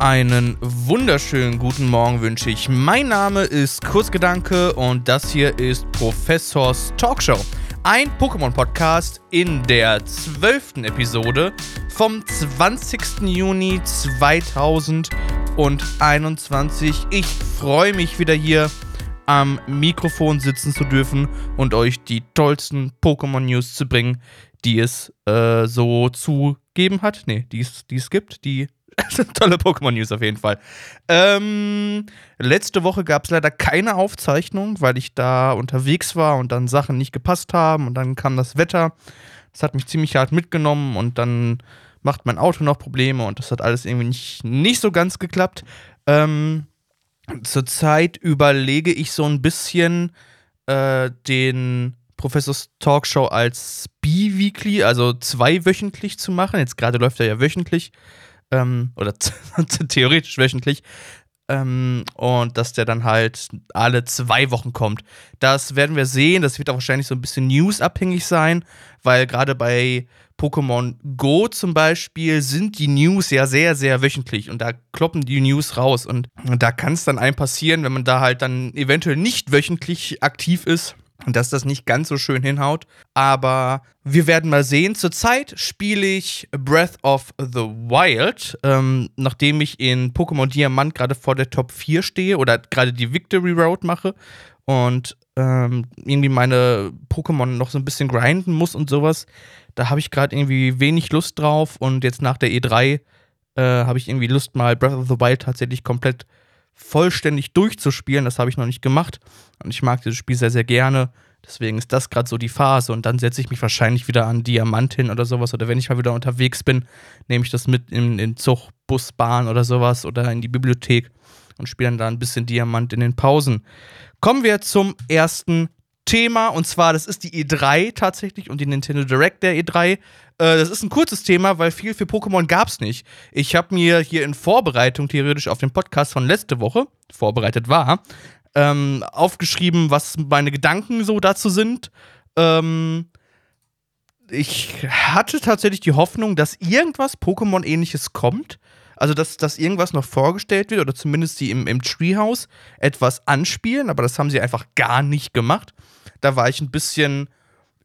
Einen wunderschönen guten Morgen wünsche ich. Mein Name ist Kurzgedanke und das hier ist Professors Talkshow. Ein Pokémon-Podcast in der zwölften Episode vom 20. Juni 2021. Ich freue mich wieder hier am Mikrofon sitzen zu dürfen und euch die tollsten Pokémon-News zu bringen, die es äh, so zu geben hat. Ne, die es gibt, die Tolle Pokémon-News auf jeden Fall. Ähm, letzte Woche gab es leider keine Aufzeichnung, weil ich da unterwegs war und dann Sachen nicht gepasst haben und dann kam das Wetter. Das hat mich ziemlich hart mitgenommen und dann macht mein Auto noch Probleme und das hat alles irgendwie nicht, nicht so ganz geklappt. Ähm, zurzeit überlege ich so ein bisschen äh, den Professors Talkshow als bi-weekly, also zweiwöchentlich zu machen. Jetzt gerade läuft er ja wöchentlich ähm, oder theoretisch wöchentlich. Ähm, und dass der dann halt alle zwei Wochen kommt. Das werden wir sehen. Das wird auch wahrscheinlich so ein bisschen newsabhängig sein, weil gerade bei Pokémon Go zum Beispiel sind die News ja sehr, sehr wöchentlich und da kloppen die News raus. Und da kann es dann einem passieren, wenn man da halt dann eventuell nicht wöchentlich aktiv ist, dass das nicht ganz so schön hinhaut. Aber wir werden mal sehen. Zurzeit spiele ich Breath of the Wild, ähm, nachdem ich in Pokémon Diamant gerade vor der Top 4 stehe oder gerade die Victory Road mache und ähm, irgendwie meine Pokémon noch so ein bisschen grinden muss und sowas. Da habe ich gerade irgendwie wenig Lust drauf und jetzt nach der E3 äh, habe ich irgendwie Lust, mal Breath of the Wild tatsächlich komplett vollständig durchzuspielen. Das habe ich noch nicht gemacht. Und ich mag dieses Spiel sehr, sehr gerne. Deswegen ist das gerade so die Phase. Und dann setze ich mich wahrscheinlich wieder an Diamant hin oder sowas. Oder wenn ich mal wieder unterwegs bin, nehme ich das mit in den Zug, Bus, Bahn oder sowas oder in die Bibliothek und spiele dann da ein bisschen Diamant in den Pausen. Kommen wir zum ersten Thema. Und zwar, das ist die E3 tatsächlich und die Nintendo Direct der E3. Äh, das ist ein kurzes Thema, weil viel für Pokémon gab es nicht. Ich habe mir hier in Vorbereitung theoretisch auf den Podcast von letzte Woche, vorbereitet war, ähm, aufgeschrieben, was meine Gedanken so dazu sind. Ähm, ich hatte tatsächlich die Hoffnung, dass irgendwas Pokémon-ähnliches kommt. Also, dass, dass irgendwas noch vorgestellt wird oder zumindest sie im, im Treehouse etwas anspielen, aber das haben sie einfach gar nicht gemacht. Da war ich ein bisschen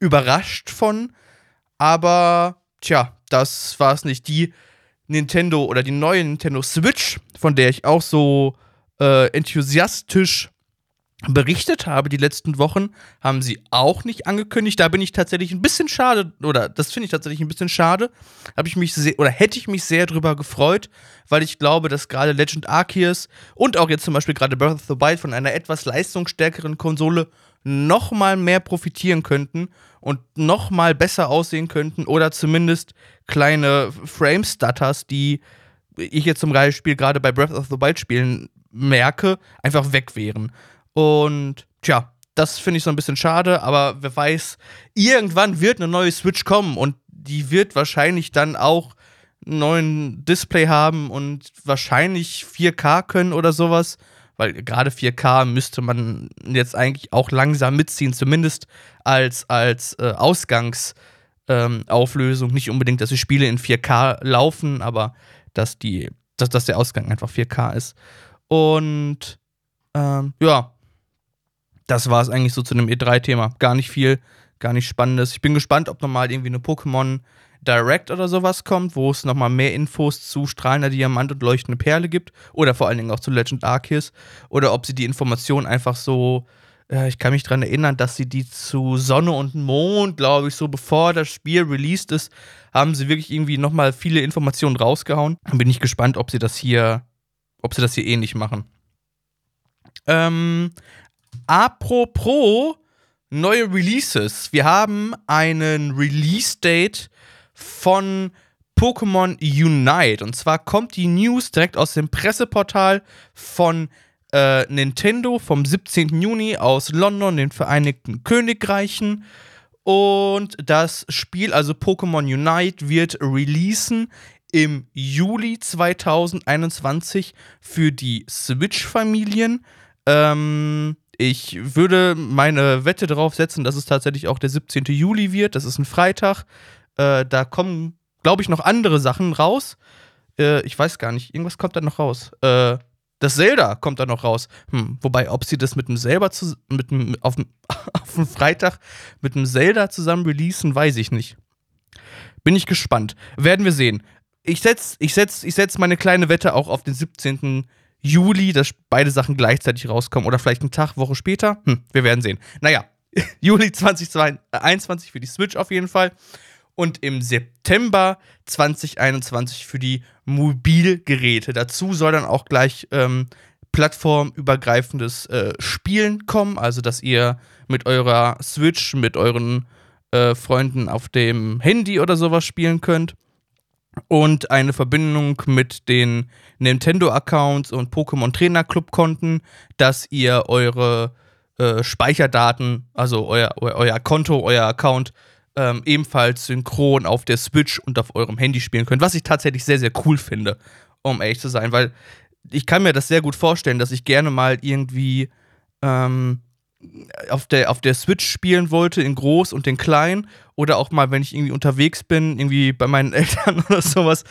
überrascht von. Aber, tja, das war es nicht. Die Nintendo oder die neue Nintendo Switch, von der ich auch so äh, enthusiastisch berichtet habe die letzten Wochen, haben sie auch nicht angekündigt. Da bin ich tatsächlich ein bisschen schade, oder das finde ich tatsächlich ein bisschen schade. Habe ich mich sehr, oder hätte ich mich sehr drüber gefreut, weil ich glaube, dass gerade Legend Arceus und auch jetzt zum Beispiel gerade Breath of the Wild von einer etwas leistungsstärkeren Konsole noch mal mehr profitieren könnten und noch mal besser aussehen könnten oder zumindest kleine Frame-Stutters, die ich jetzt zum Beispiel gerade bei Breath of the Wild spielen merke, einfach weg wären. Und tja, das finde ich so ein bisschen schade, aber wer weiß, irgendwann wird eine neue Switch kommen und die wird wahrscheinlich dann auch einen neuen Display haben und wahrscheinlich 4K können oder sowas weil gerade 4K müsste man jetzt eigentlich auch langsam mitziehen, zumindest als, als äh, Ausgangsauflösung. Ähm, Nicht unbedingt, dass die Spiele in 4K laufen, aber dass, die, dass, dass der Ausgang einfach 4K ist. Und ähm, ja, das war es eigentlich so zu dem E3-Thema. Gar nicht viel, gar nicht Spannendes. Ich bin gespannt, ob nochmal irgendwie eine Pokémon Direct oder sowas kommt, wo es nochmal mehr Infos zu strahlender Diamant und leuchtende Perle gibt. Oder vor allen Dingen auch zu Legend Arceus. Oder ob sie die Information einfach so. Äh, ich kann mich daran erinnern, dass sie die zu Sonne und Mond, glaube ich, so bevor das Spiel released ist, haben sie wirklich irgendwie nochmal viele Informationen rausgehauen. Dann bin ich gespannt, ob sie das hier, ob sie das hier ähnlich machen. Ähm, apropos neue Releases. Wir haben einen Release-Date von Pokémon Unite. Und zwar kommt die News direkt aus dem Presseportal von äh, Nintendo vom 17. Juni aus London, den Vereinigten Königreichen. Und das Spiel, also Pokémon Unite, wird releasen im Juli 2021 für die Switch-Familien. Ähm, ich würde meine Wette darauf setzen, dass es tatsächlich auch der 17. Juli wird. Das ist ein Freitag. Äh, da kommen, glaube ich, noch andere Sachen raus. Äh, ich weiß gar nicht. Irgendwas kommt da noch raus. Äh, das Zelda kommt da noch raus. Hm, wobei, ob sie das mit dem selber zu, mit dem, auf, auf dem Freitag mit dem Zelda zusammen releasen, weiß ich nicht. Bin ich gespannt. Werden wir sehen. Ich setze ich setz, ich setz meine kleine Wette auch auf den 17. Juli, dass beide Sachen gleichzeitig rauskommen. Oder vielleicht einen Tag, Woche später. Hm, wir werden sehen. Naja, Juli 2021 für die Switch auf jeden Fall. Und im September 2021 für die Mobilgeräte. Dazu soll dann auch gleich ähm, plattformübergreifendes äh, Spielen kommen. Also, dass ihr mit eurer Switch, mit euren äh, Freunden auf dem Handy oder sowas spielen könnt und eine Verbindung mit den Nintendo-Accounts und Pokémon Trainer Club-Konten, dass ihr eure äh, Speicherdaten, also euer, euer, Konto, euer Account, ähm, ebenfalls synchron auf der Switch und auf eurem Handy spielen könnt, was ich tatsächlich sehr, sehr cool finde, um ehrlich zu sein, weil ich kann mir das sehr gut vorstellen, dass ich gerne mal irgendwie ähm, auf der, auf der Switch spielen wollte, in groß und in klein. Oder auch mal, wenn ich irgendwie unterwegs bin, irgendwie bei meinen Eltern oder sowas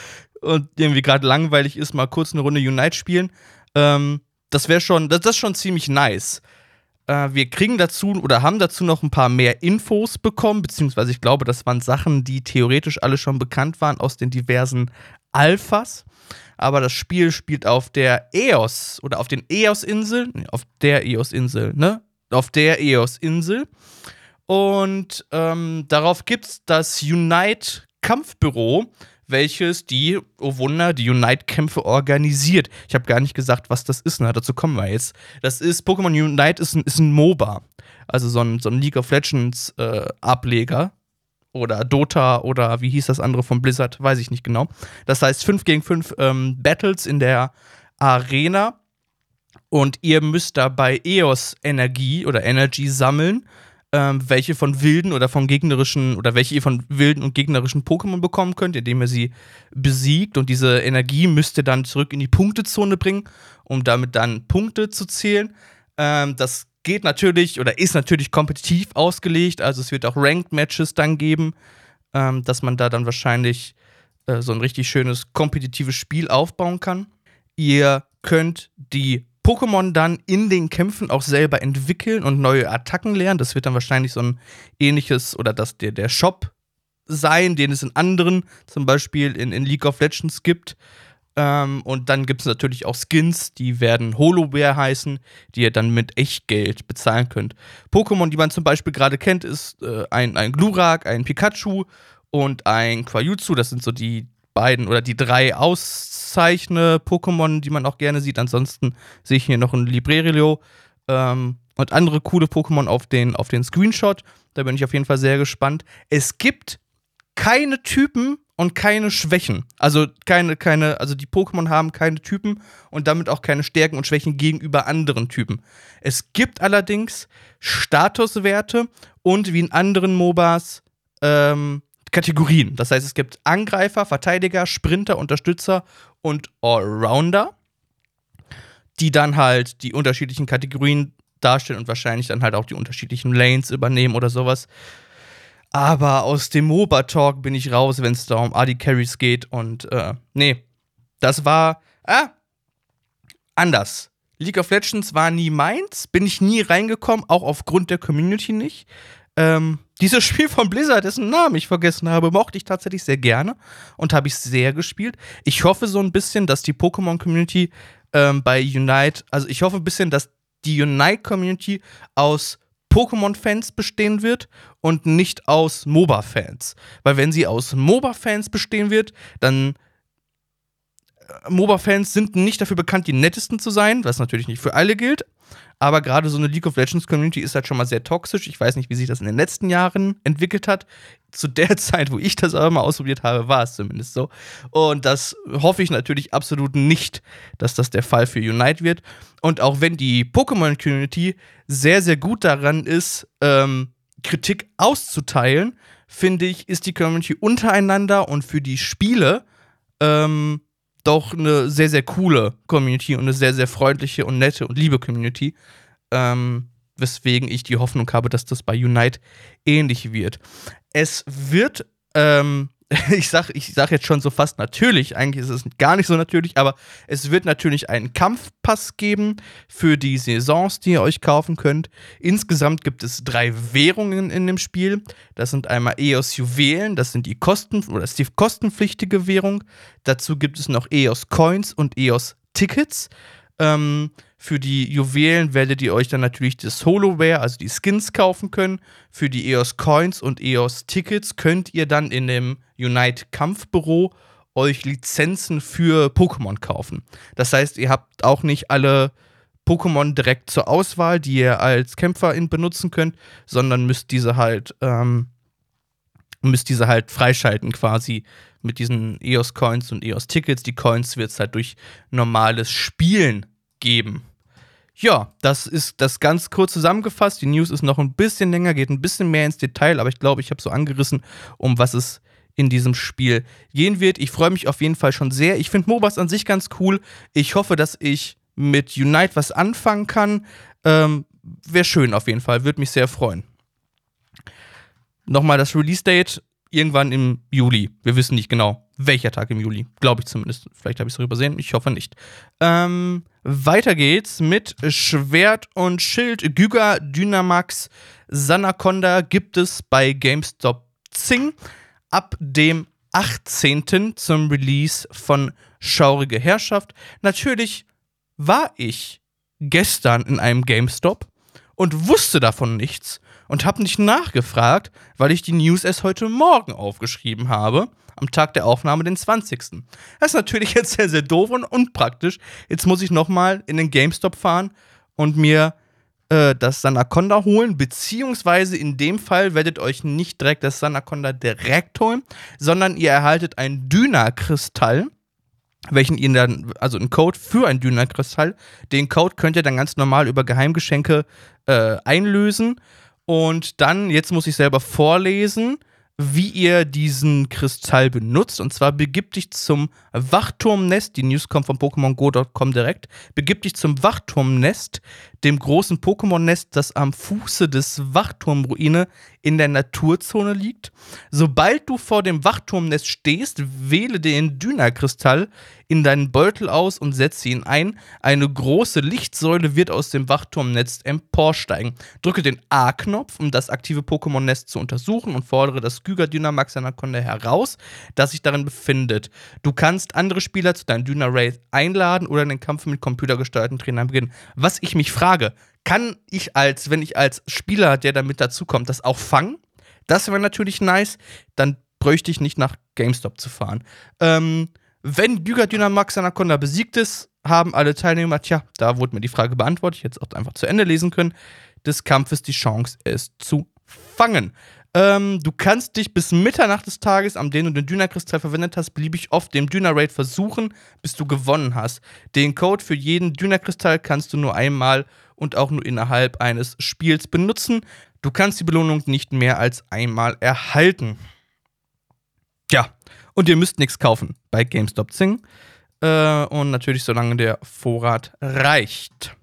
und irgendwie gerade langweilig ist, mal kurz eine Runde Unite spielen. Ähm, das wäre schon, das, das ist schon ziemlich nice. Äh, wir kriegen dazu oder haben dazu noch ein paar mehr Infos bekommen, beziehungsweise ich glaube, das waren Sachen, die theoretisch alle schon bekannt waren aus den diversen Alphas. Aber das Spiel spielt auf der EOS oder auf den EOS-Inseln, auf der EOS-Insel, ne? auf der EOS-Insel. Und ähm, darauf gibt es das Unite Kampfbüro, welches die, oh Wunder, die Unite-Kämpfe organisiert. Ich habe gar nicht gesagt, was das ist, na, dazu kommen wir jetzt. Das ist, Pokémon Unite ist ein, ist ein MOBA. Also so ein, so ein League of Legends äh. Oder Dota oder wie hieß das andere von Blizzard, weiß ich nicht genau. Das heißt 5 gegen 5 ähm, Battles in der Arena und ihr müsst dabei EOS Energie oder Energy sammeln, ähm, welche von wilden oder von gegnerischen oder welche ihr von wilden und gegnerischen Pokémon bekommen könnt, indem ihr sie besiegt. Und diese Energie müsst ihr dann zurück in die Punktezone bringen, um damit dann Punkte zu zählen. Ähm, das geht natürlich oder ist natürlich kompetitiv ausgelegt. Also es wird auch Ranked Matches dann geben, ähm, dass man da dann wahrscheinlich äh, so ein richtig schönes kompetitives Spiel aufbauen kann. Ihr könnt die Pokémon dann in den Kämpfen auch selber entwickeln und neue Attacken lernen. Das wird dann wahrscheinlich so ein ähnliches oder das der, der Shop sein, den es in anderen, zum Beispiel in, in League of Legends gibt. Ähm, und dann gibt es natürlich auch Skins, die werden Holoware heißen, die ihr dann mit Echtgeld bezahlen könnt. Pokémon, die man zum Beispiel gerade kennt, ist äh, ein, ein Glurak, ein Pikachu und ein Quajutsu. Das sind so die beiden oder die drei auszeichne Pokémon, die man auch gerne sieht. Ansonsten sehe ich hier noch ein Librerilo ähm, und andere coole Pokémon auf den, auf den Screenshot. Da bin ich auf jeden Fall sehr gespannt. Es gibt keine Typen und keine Schwächen. Also keine, keine, also die Pokémon haben keine Typen und damit auch keine Stärken und Schwächen gegenüber anderen Typen. Es gibt allerdings Statuswerte und wie in anderen MOBAs ähm, Kategorien. Das heißt, es gibt Angreifer, Verteidiger, Sprinter, Unterstützer und Allrounder, die dann halt die unterschiedlichen Kategorien darstellen und wahrscheinlich dann halt auch die unterschiedlichen Lanes übernehmen oder sowas. Aber aus dem MOBA-Talk bin ich raus, wenn es da um AD Carries geht und äh, nee, das war ah, anders. League of Legends war nie meins, bin ich nie reingekommen, auch aufgrund der Community nicht. Ähm, dieses Spiel von Blizzard, dessen Namen ich vergessen habe, mochte ich tatsächlich sehr gerne und habe ich sehr gespielt. Ich hoffe so ein bisschen, dass die Pokémon-Community ähm, bei Unite, also ich hoffe ein bisschen, dass die Unite-Community aus Pokémon-Fans bestehen wird und nicht aus MOBA-Fans. Weil wenn sie aus MOBA-Fans bestehen wird, dann MOBA-Fans sind nicht dafür bekannt, die nettesten zu sein, was natürlich nicht für alle gilt, aber gerade so eine League of Legends Community ist halt schon mal sehr toxisch. Ich weiß nicht, wie sich das in den letzten Jahren entwickelt hat. Zu der Zeit, wo ich das aber mal ausprobiert habe, war es zumindest so. Und das hoffe ich natürlich absolut nicht, dass das der Fall für Unite wird. Und auch wenn die Pokémon-Community sehr, sehr gut daran ist, ähm, Kritik auszuteilen, finde ich, ist die Community untereinander und für die Spiele ähm, doch eine sehr, sehr coole Community und eine sehr, sehr freundliche und nette und liebe Community. Ähm, weswegen ich die Hoffnung habe, dass das bei Unite ähnlich wird. Es wird, ähm, ich sag, ich sag jetzt schon so fast natürlich, eigentlich ist es gar nicht so natürlich, aber es wird natürlich einen Kampfpass geben für die Saisons, die ihr euch kaufen könnt. Insgesamt gibt es drei Währungen in dem Spiel. Das sind einmal EOS Juwelen, das sind die Kosten oder ist die kostenpflichtige Währung. Dazu gibt es noch EOS Coins und EOS Tickets. Ähm, für die Juwelen werdet ihr euch dann natürlich das Holoware, also die Skins kaufen können. Für die EOS Coins und EOS Tickets könnt ihr dann in dem Unite Kampfbüro euch Lizenzen für Pokémon kaufen. Das heißt, ihr habt auch nicht alle Pokémon direkt zur Auswahl, die ihr als Kämpferin benutzen könnt, sondern müsst diese halt ähm, müsst diese halt freischalten quasi mit diesen EOS Coins und EOS Tickets. Die Coins wird es halt durch normales Spielen geben. Ja, das ist das ganz kurz zusammengefasst. Die News ist noch ein bisschen länger, geht ein bisschen mehr ins Detail, aber ich glaube, ich habe so angerissen, um was es in diesem Spiel gehen wird. Ich freue mich auf jeden Fall schon sehr. Ich finde MOBAs an sich ganz cool. Ich hoffe, dass ich mit Unite was anfangen kann. Ähm, Wäre schön auf jeden Fall, würde mich sehr freuen. Nochmal das Release-Date irgendwann im Juli. Wir wissen nicht genau, welcher Tag im Juli. Glaube ich zumindest. Vielleicht habe ich es übersehen. Ich hoffe nicht. Ähm, weiter geht's mit Schwert und Schild. Gyga Dynamax Sanaconda gibt es bei GameStop Zing ab dem 18. zum Release von Schaurige Herrschaft. Natürlich war ich gestern in einem GameStop und wusste davon nichts und habe nicht nachgefragt, weil ich die News erst heute Morgen aufgeschrieben habe, am Tag der Aufnahme, den 20. Das ist natürlich jetzt sehr, sehr doof und unpraktisch. Jetzt muss ich nochmal in den GameStop fahren und mir äh, das Sanaconda holen, beziehungsweise in dem Fall werdet euch nicht direkt das Sanaconda direkt holen, sondern ihr erhaltet ein Dyna-Kristall welchen ihr dann, also einen Code für ein Dyna-Kristall. Den Code könnt ihr dann ganz normal über Geheimgeschenke äh, einlösen. Und dann, jetzt muss ich selber vorlesen, wie ihr diesen Kristall benutzt. Und zwar begib dich zum Wachturmnest. Die News kommt von PokémonGo.com direkt. Begib dich zum Wachturmnest, dem großen Pokémon-Nest, das am Fuße des Wachturmruine in der Naturzone liegt. Sobald du vor dem Wachturmnest stehst, wähle den Dyna-Kristall in deinen Beutel aus und setze ihn ein. Eine große Lichtsäule wird aus dem Wachturmnetz emporsteigen. Drücke den A-Knopf, um das aktive Pokémon-Nest zu untersuchen und fordere das Gyga Dynamax Anaconda heraus, das sich darin befindet. Du kannst andere Spieler zu deinem Dyna-Raid einladen oder den Kampf mit computergesteuerten Trainern beginnen. Was ich mich frage, kann ich als, wenn ich als Spieler, der damit dazukommt, das auch fangen? Das wäre natürlich nice. Dann bräuchte ich nicht nach GameStop zu fahren. Ähm, wenn Gyga Dynamax Anaconda besiegt ist, haben alle Teilnehmer, tja, da wurde mir die Frage beantwortet, ich hätte es auch einfach zu Ende lesen können, des Kampfes die Chance, es zu fangen. Ähm, du kannst dich bis Mitternacht des Tages, an dem du den Dyna-Kristall verwendet hast, beliebig oft dem Dyna-Raid versuchen, bis du gewonnen hast. Den Code für jeden Dyna-Kristall kannst du nur einmal und auch nur innerhalb eines Spiels benutzen. Du kannst die Belohnung nicht mehr als einmal erhalten. Ja, und ihr müsst nichts kaufen bei GameStop Zing. Äh, und natürlich, solange der Vorrat reicht.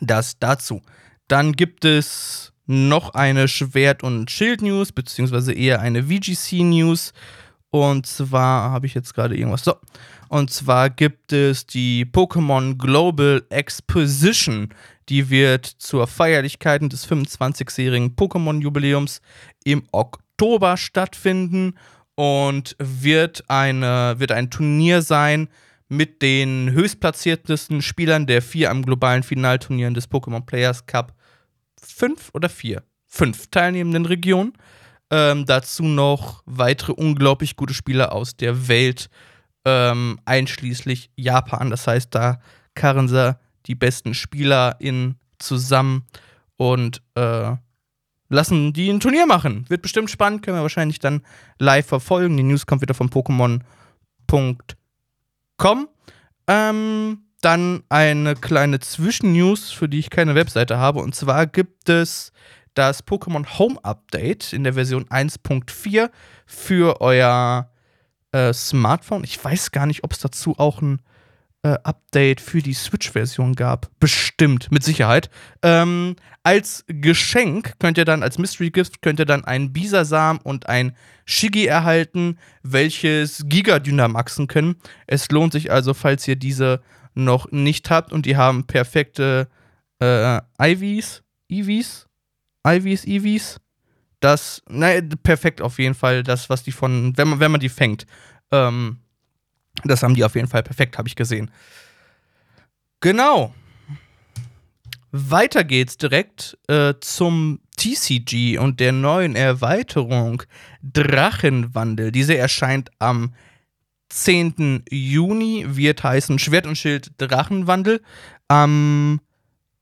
Das dazu. Dann gibt es noch eine Schwert- und Schild-News, beziehungsweise eher eine VGC-News. Und zwar habe ich jetzt gerade irgendwas. So. Und zwar gibt es die Pokémon Global Exposition. Die wird zur Feierlichkeiten des 25-jährigen Pokémon-Jubiläums im Oktober stattfinden und wird, eine, wird ein Turnier sein mit den höchstplatziertesten Spielern der vier am globalen Finalturnieren des Pokémon Players Cup. Fünf oder vier? Fünf teilnehmenden Regionen. Ähm, dazu noch weitere unglaublich gute Spieler aus der Welt, ähm, einschließlich Japan. Das heißt, da karren sie die besten Spieler in zusammen und äh, lassen die ein Turnier machen. Wird bestimmt spannend, können wir wahrscheinlich dann live verfolgen. Die News kommt wieder von Pokémon.com. Ähm, dann eine kleine Zwischennews, für die ich keine Webseite habe. Und zwar gibt es das Pokémon Home Update in der Version 1.4 für euer äh, Smartphone. Ich weiß gar nicht, ob es dazu auch ein äh, Update für die Switch-Version gab. Bestimmt, mit Sicherheit. Ähm, als Geschenk könnt ihr dann, als Mystery Gift, könnt ihr dann einen Bisasam und ein Shigi erhalten, welches Giga-Dynamaxen können. Es lohnt sich also, falls ihr diese noch nicht habt und die haben perfekte äh, IVs, EVs, IVs, EVs. Das, naja, perfekt auf jeden Fall, das, was die von, wenn man, wenn man die fängt. Ähm, das haben die auf jeden Fall perfekt, habe ich gesehen. Genau. Weiter geht's direkt äh, zum TCG und der neuen Erweiterung Drachenwandel. Diese erscheint am 10. Juni, wird heißen Schwert und Schild Drachenwandel. Am,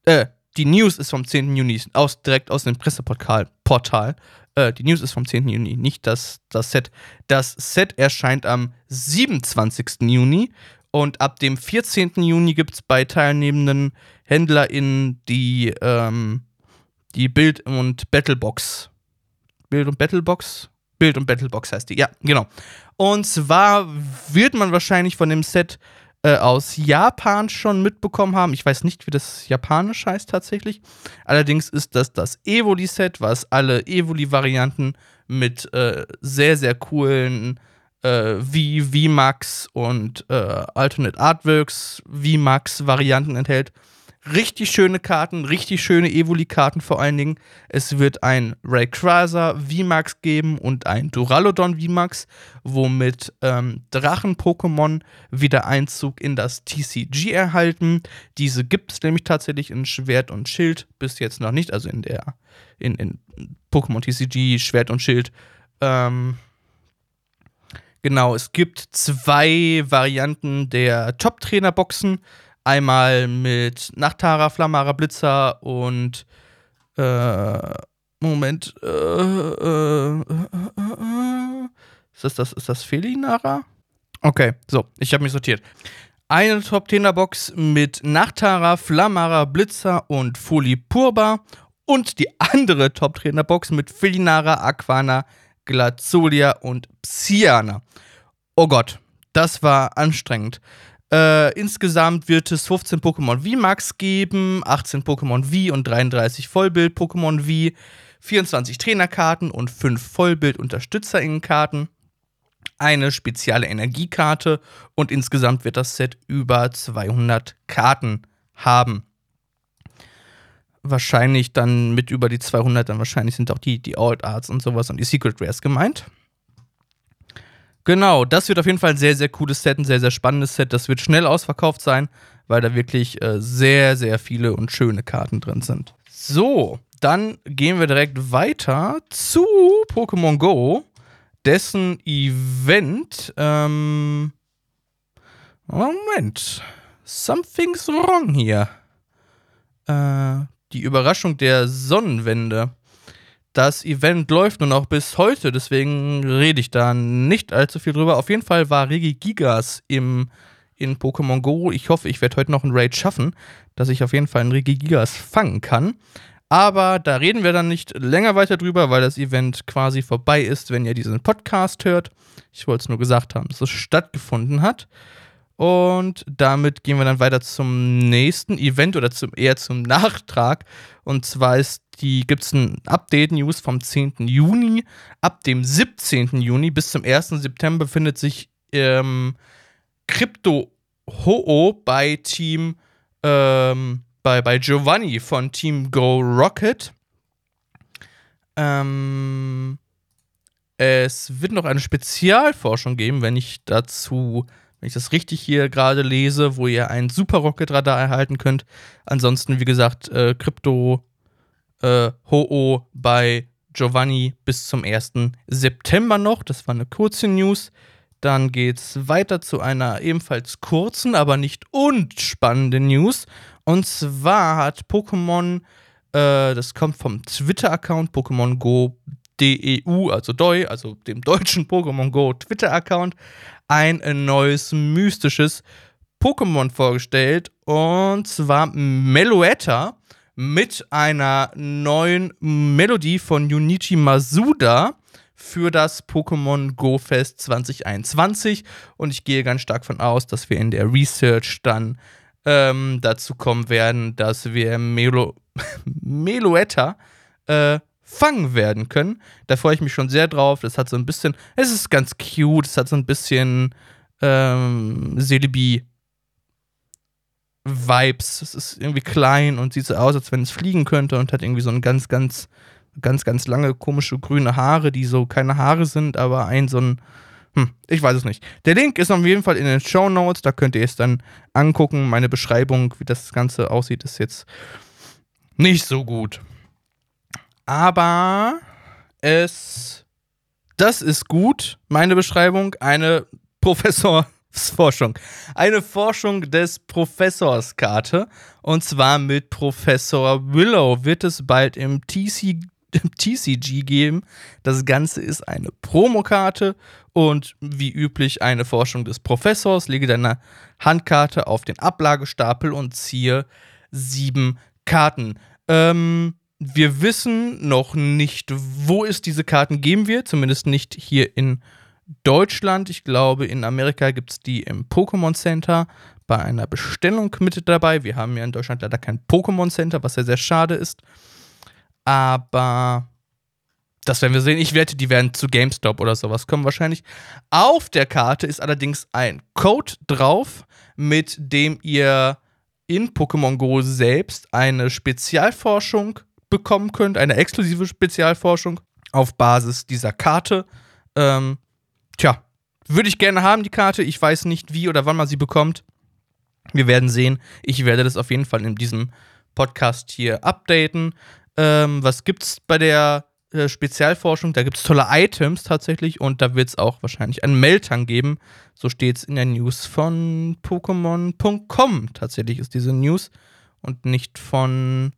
äh, die News ist vom 10. Juni, aus, direkt aus dem Presseportal. Portal. Äh, die News ist vom 10. Juni, nicht das, das Set. Das Set erscheint am 27. Juni und ab dem 14. Juni gibt es bei teilnehmenden HändlerInnen die, ähm, die Bild- und Battlebox. Bild- und Battlebox? Bild- und Battlebox heißt die, ja, genau. Und zwar wird man wahrscheinlich von dem Set äh, aus Japan schon mitbekommen haben. Ich weiß nicht, wie das japanisch heißt tatsächlich. Allerdings ist das das Evoli-Set, was alle Evoli-Varianten mit äh, sehr, sehr coolen äh, V, VMAX und äh, Alternate Artworks VMAX-Varianten enthält richtig schöne Karten, richtig schöne Evoli-Karten vor allen Dingen. Es wird ein Rayquaza VMAX geben und ein Duraludon VMAX, womit ähm, Drachen-Pokémon wieder Einzug in das TCG erhalten. Diese gibt es nämlich tatsächlich in Schwert und Schild, bis jetzt noch nicht, also in der in, in Pokémon TCG Schwert und Schild. Ähm, genau, es gibt zwei Varianten der Top-Trainer-Boxen Einmal mit Nachtara, Flammara, Blitzer und äh, Moment. Äh, äh, äh, ist das, ist das Felinara? Okay, so, ich habe mich sortiert. Eine Top 10er Box mit Nachtara, Flammara, Blitzer und Folipurba und die andere Top Trainer Box mit Felinara, Aquana, Glazolia und Psyana. Oh Gott, das war anstrengend. Äh, insgesamt wird es 15 Pokémon V-Max geben, 18 Pokémon V und 33 Vollbild-Pokémon V, 24 Trainerkarten und 5 Vollbild-UnterstützerInnenkarten, eine spezielle Energiekarte und insgesamt wird das Set über 200 Karten haben. Wahrscheinlich dann mit über die 200, dann wahrscheinlich sind auch die, die Old Arts und sowas und die Secret Rares gemeint. Genau, das wird auf jeden Fall ein sehr, sehr cooles Set, ein sehr, sehr spannendes Set. Das wird schnell ausverkauft sein, weil da wirklich äh, sehr, sehr viele und schöne Karten drin sind. So, dann gehen wir direkt weiter zu Pokémon Go, dessen Event. Ähm, Moment. Something's wrong hier. Äh, die Überraschung der Sonnenwende. Das Event läuft nun auch bis heute, deswegen rede ich da nicht allzu viel drüber. Auf jeden Fall war Regi Gigas im, in Pokémon Go. Ich hoffe, ich werde heute noch einen Raid schaffen, dass ich auf jeden Fall einen Regi Gigas fangen kann. Aber da reden wir dann nicht länger weiter drüber, weil das Event quasi vorbei ist, wenn ihr diesen Podcast hört. Ich wollte es nur gesagt haben, dass es stattgefunden hat. Und damit gehen wir dann weiter zum nächsten Event oder zum, eher zum Nachtrag. Und zwar gibt es ein Update-News vom 10. Juni. Ab dem 17. Juni bis zum 1. September befindet sich ähm, Crypto Ho bei Team ähm, bei, bei Giovanni von Team Go Rocket. Ähm, es wird noch eine Spezialforschung geben, wenn ich dazu wenn ich das richtig hier gerade lese, wo ihr ein Super Rocket Radar erhalten könnt. Ansonsten, wie gesagt, äh, Crypto äh, Ho-Oh bei Giovanni bis zum 1. September noch. Das war eine kurze News. Dann geht es weiter zu einer ebenfalls kurzen, aber nicht unspannenden News. Und zwar hat Pokémon, äh, das kommt vom Twitter-Account Pokémon Go DEU, also DOI, also dem deutschen Pokémon Go Twitter-Account, ein neues mystisches Pokémon vorgestellt. Und zwar Meloetta mit einer neuen Melodie von Junichi Masuda für das Pokémon Go Fest 2021 und ich gehe ganz stark von aus, dass wir in der Research dann ähm, dazu kommen werden, dass wir Melo Meloetta äh, fangen werden können. Da freue ich mich schon sehr drauf. Das hat so ein bisschen, es ist ganz cute, es hat so ein bisschen ähm, Celebi Vibes. Es ist irgendwie klein und sieht so aus, als wenn es fliegen könnte und hat irgendwie so ein ganz, ganz, ganz, ganz lange komische grüne Haare, die so keine Haare sind, aber ein so ein hm, ich weiß es nicht. Der Link ist auf jeden Fall in den Show Notes, da könnt ihr es dann angucken. Meine Beschreibung, wie das Ganze aussieht, ist jetzt nicht so gut. Aber es. Das ist gut, meine Beschreibung. Eine Professorsforschung. Eine Forschung des Professorskarte. Und zwar mit Professor Willow wird es bald im TC TCG geben. Das Ganze ist eine Promokarte und wie üblich eine Forschung des Professors. Lege deine Handkarte auf den Ablagestapel und ziehe sieben Karten. Ähm, wir wissen noch nicht, wo es diese Karten geben wird, zumindest nicht hier in Deutschland. Ich glaube, in Amerika gibt es die im Pokémon Center bei einer Bestellung mit dabei. Wir haben ja in Deutschland leider kein Pokémon Center, was ja sehr schade ist. Aber das werden wir sehen. Ich wette, die werden zu GameStop oder sowas kommen wahrscheinlich. Auf der Karte ist allerdings ein Code drauf, mit dem ihr in Pokémon Go selbst eine Spezialforschung bekommen könnt, eine exklusive Spezialforschung auf Basis dieser Karte. Ähm, tja, würde ich gerne haben, die Karte. Ich weiß nicht, wie oder wann man sie bekommt. Wir werden sehen. Ich werde das auf jeden Fall in diesem Podcast hier updaten. Ähm, was gibt's bei der äh, Spezialforschung? Da gibt es tolle Items tatsächlich und da wird es auch wahrscheinlich einen Meltang geben. So steht es in der News von Pokémon.com. Tatsächlich ist diese News und nicht von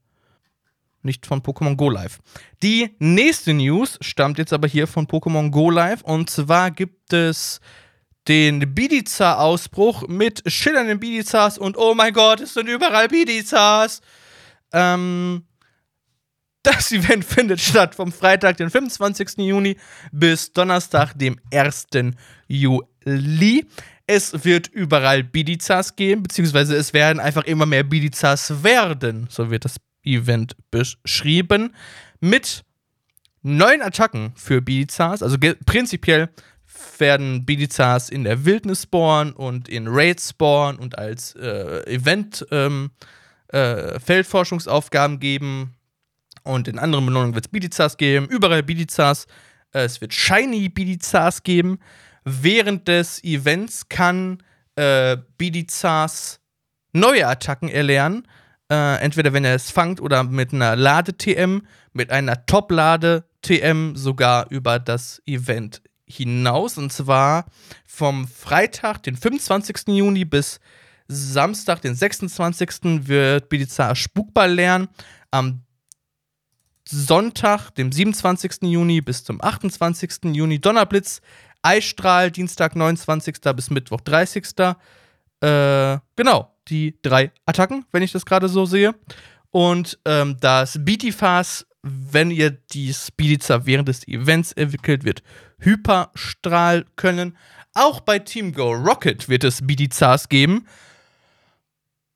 nicht von Pokémon Go Live. Die nächste News stammt jetzt aber hier von Pokémon Go Live und zwar gibt es den Bidizar-Ausbruch mit schillernden Bidizars und oh mein Gott, es sind überall Bidizars. Ähm, das Event findet statt vom Freitag, den 25. Juni bis Donnerstag, dem 1. Juli. Es wird überall Bidizas geben, beziehungsweise es werden einfach immer mehr Bidizas werden. So wird das Event beschrieben. Mit neuen Attacken für Bidizas. Also prinzipiell werden Bidizas in der Wildnis spawnen und in Raids spawnen und als äh, Event ähm, äh, Feldforschungsaufgaben geben und in anderen Belohnungen wird es Bidizas geben, überall Bidizas. Äh, es wird Shiny Bidizas geben. Während des Events kann äh, Bidizas neue Attacken erlernen. Äh, entweder wenn er es fangt oder mit einer Lade-TM, mit einer Top-Lade-TM sogar über das Event hinaus. Und zwar vom Freitag, den 25. Juni bis Samstag, den 26. wird Bidizar Spukball lernen. Am Sonntag, dem 27. Juni bis zum 28. Juni Donnerblitz, Eisstrahl, Dienstag 29. bis Mittwoch 30. Äh, genau, die drei Attacken, wenn ich das gerade so sehe. Und ähm, das Beatifas, wenn ihr die Speedizer während des Events entwickelt, wird Hyperstrahl können. Auch bei Team Go Rocket wird es Bidizars geben.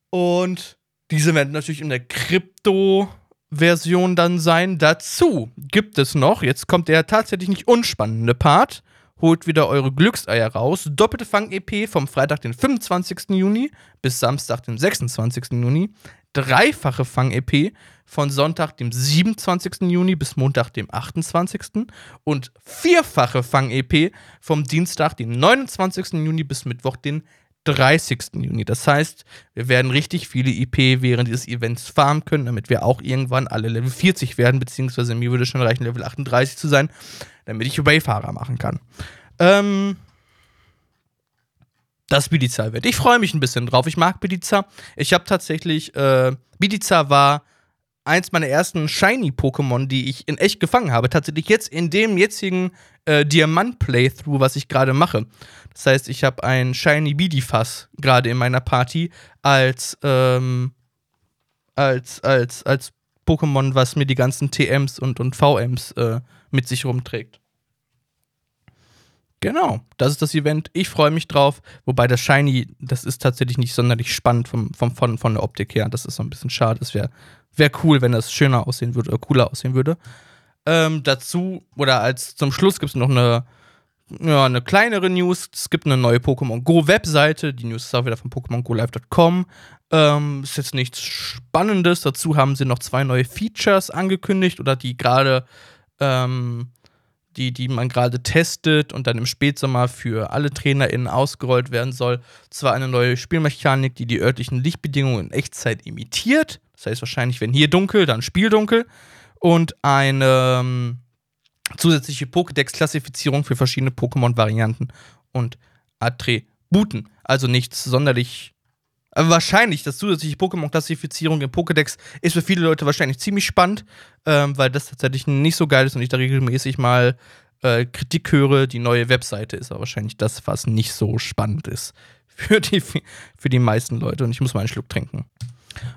Und diese werden natürlich in der Krypto- Version dann sein. Dazu gibt es noch, jetzt kommt der tatsächlich nicht unspannende Part, holt wieder eure Glückseier raus. Doppelte Fang-EP vom Freitag, den 25. Juni bis Samstag, den 26. Juni. Dreifache Fang-EP von Sonntag, dem 27. Juni bis Montag, dem 28. Und vierfache Fang-EP vom Dienstag, den 29. Juni bis Mittwoch, den 30. Juni. Das heißt, wir werden richtig viele IP während dieses Events farmen können, damit wir auch irgendwann alle Level 40 werden, beziehungsweise mir würde schon reichen, Level 38 zu sein, damit ich Wayfahrer machen kann. Ähm, das Bidiza wird. Ich freue mich ein bisschen drauf. Ich mag Bidiza. Ich habe tatsächlich, äh, Bidiza war eins meiner ersten Shiny-Pokémon, die ich in echt gefangen habe. Tatsächlich jetzt in dem jetzigen äh, Diamant-Playthrough, was ich gerade mache. Das heißt, ich habe ein Shiny Bidifas gerade in meiner Party als, ähm, als, als, als Pokémon, was mir die ganzen TMs und, und VMs äh, mit sich rumträgt. Genau, das ist das Event. Ich freue mich drauf. Wobei das Shiny, das ist tatsächlich nicht sonderlich spannend vom, vom, von, von der Optik her. Das ist so ein bisschen schade. Es wäre wär cool, wenn das schöner aussehen würde oder cooler aussehen würde. Ähm, dazu, oder als zum Schluss gibt es noch eine, ja, eine kleinere News. Es gibt eine neue Pokémon Go Webseite. Die News ist auch wieder von PokémonGoLive.com. Ähm, ist jetzt nichts Spannendes. Dazu haben sie noch zwei neue Features angekündigt oder die gerade ähm, die, die man gerade testet und dann im Spätsommer für alle TrainerInnen ausgerollt werden soll. Zwar eine neue Spielmechanik, die die örtlichen Lichtbedingungen in Echtzeit imitiert. Das heißt wahrscheinlich, wenn hier dunkel, dann spieldunkel. Und eine ähm, zusätzliche Pokédex-Klassifizierung für verschiedene Pokémon-Varianten und Attributen. Also nichts sonderlich wahrscheinlich, das zusätzliche Pokémon-Klassifizierung im Pokédex ist für viele Leute wahrscheinlich ziemlich spannend, ähm, weil das tatsächlich nicht so geil ist und ich da regelmäßig mal äh, Kritik höre. Die neue Webseite ist aber wahrscheinlich das, was nicht so spannend ist für die, für die meisten Leute. Und ich muss mal einen Schluck trinken.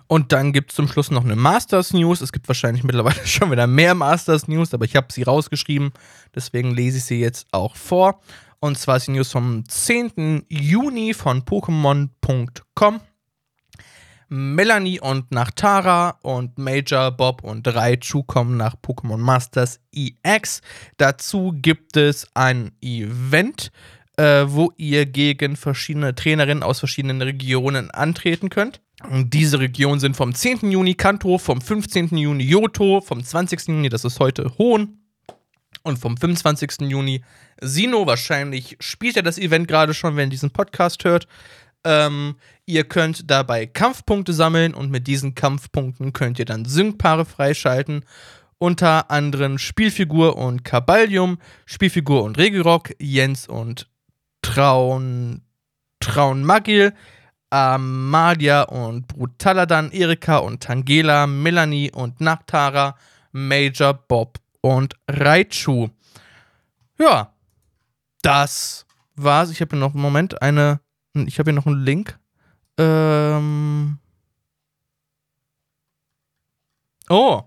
Und dann gibt es zum Schluss noch eine Masters News. Es gibt wahrscheinlich mittlerweile schon wieder mehr Masters News, aber ich habe sie rausgeschrieben. Deswegen lese ich sie jetzt auch vor. Und zwar ist die News vom 10. Juni von Pokémon.com. Melanie und nach Tara und Major, Bob und Raichu kommen nach Pokémon Masters EX. Dazu gibt es ein Event, äh, wo ihr gegen verschiedene Trainerinnen aus verschiedenen Regionen antreten könnt. Und diese Regionen sind vom 10. Juni Kanto, vom 15. Juni Yoto, vom 20. Juni, das ist heute Hohn, und vom 25. Juni Sino. Wahrscheinlich spielt er das Event gerade schon, wenn ihr diesen Podcast hört. Ähm, ihr könnt dabei Kampfpunkte sammeln und mit diesen Kampfpunkten könnt ihr dann Syncpaare freischalten. Unter anderem Spielfigur und Kabalium, Spielfigur und Regelrock, Jens und Traun, Traun Magil, Amalia und Brutaladan, Erika und Tangela, Melanie und Nachtara, Major, Bob und Raichu. Ja, das war's. Ich habe hier noch einen Moment eine ich habe hier noch einen Link. Ähm oh.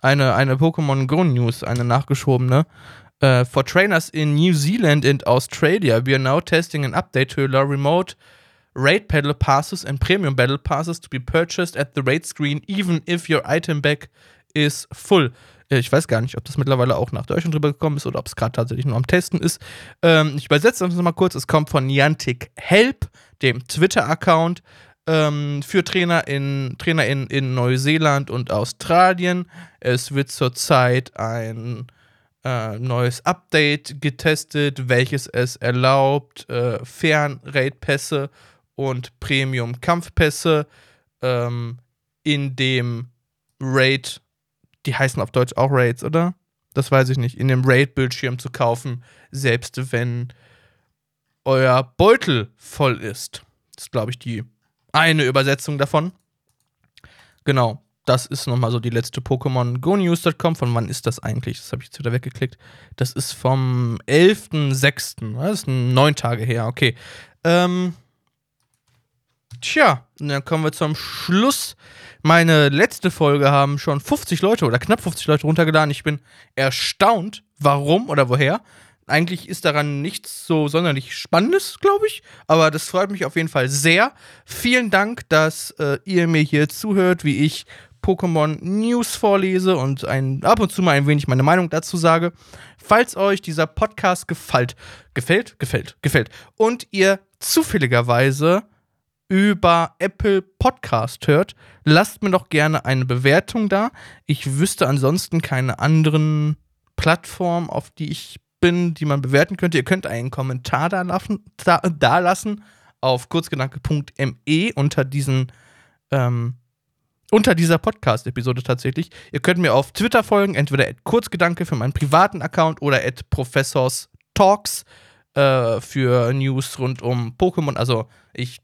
Eine, eine Pokémon Go News, eine nachgeschobene. Uh, for trainers in New Zealand and Australia, we are now testing an update to allow remote raid battle passes and premium battle passes to be purchased at the raid screen, even if your item bag is full. Äh, ich weiß gar nicht, ob das mittlerweile auch nach Deutschland drüber gekommen ist oder ob es gerade tatsächlich nur am Testen ist. Ähm, ich übersetze das mal kurz. Es kommt von Niantic Help, dem Twitter-Account ähm, für Trainer, in, Trainer in, in Neuseeland und Australien. Es wird zurzeit ein äh, neues Update getestet, welches es erlaubt, äh, Fern-Raid-Pässe und Premium-Kampfpässe ähm, in dem Raid die heißen auf Deutsch auch Raids, oder? Das weiß ich nicht. In dem Raid-Bildschirm zu kaufen, selbst wenn euer Beutel voll ist. Das ist, glaube ich, die eine Übersetzung davon. Genau, das ist nochmal so die letzte Pokémon Go News.com. Von wann ist das eigentlich? Das habe ich jetzt wieder weggeklickt. Das ist vom 11.06. Das ist neun Tage her, okay. Ähm, tja, dann kommen wir zum Schluss meine letzte Folge haben schon 50 Leute oder knapp 50 Leute runtergeladen. Ich bin erstaunt, warum oder woher. Eigentlich ist daran nichts so sonderlich Spannendes, glaube ich. Aber das freut mich auf jeden Fall sehr. Vielen Dank, dass äh, ihr mir hier zuhört, wie ich Pokémon News vorlese und ein, ab und zu mal ein wenig meine Meinung dazu sage. Falls euch dieser Podcast gefällt, gefällt, gefällt, gefällt und ihr zufälligerweise über Apple Podcast hört, lasst mir doch gerne eine Bewertung da. Ich wüsste ansonsten keine anderen Plattformen, auf die ich bin, die man bewerten könnte. Ihr könnt einen Kommentar da, lassen, da, da lassen auf kurzgedanke.me unter diesen ähm, unter dieser Podcast-Episode tatsächlich. Ihr könnt mir auf Twitter folgen, entweder at Kurzgedanke für meinen privaten Account oder at Professors Talks äh, für News rund um Pokémon. Also ich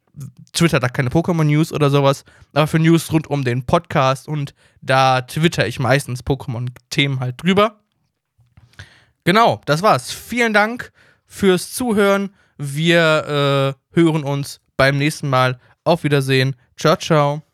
Twitter da keine Pokémon-News oder sowas, aber für News rund um den Podcast und da twitter ich meistens Pokémon-Themen halt drüber. Genau, das war's. Vielen Dank fürs Zuhören. Wir äh, hören uns beim nächsten Mal. Auf Wiedersehen. Ciao, ciao.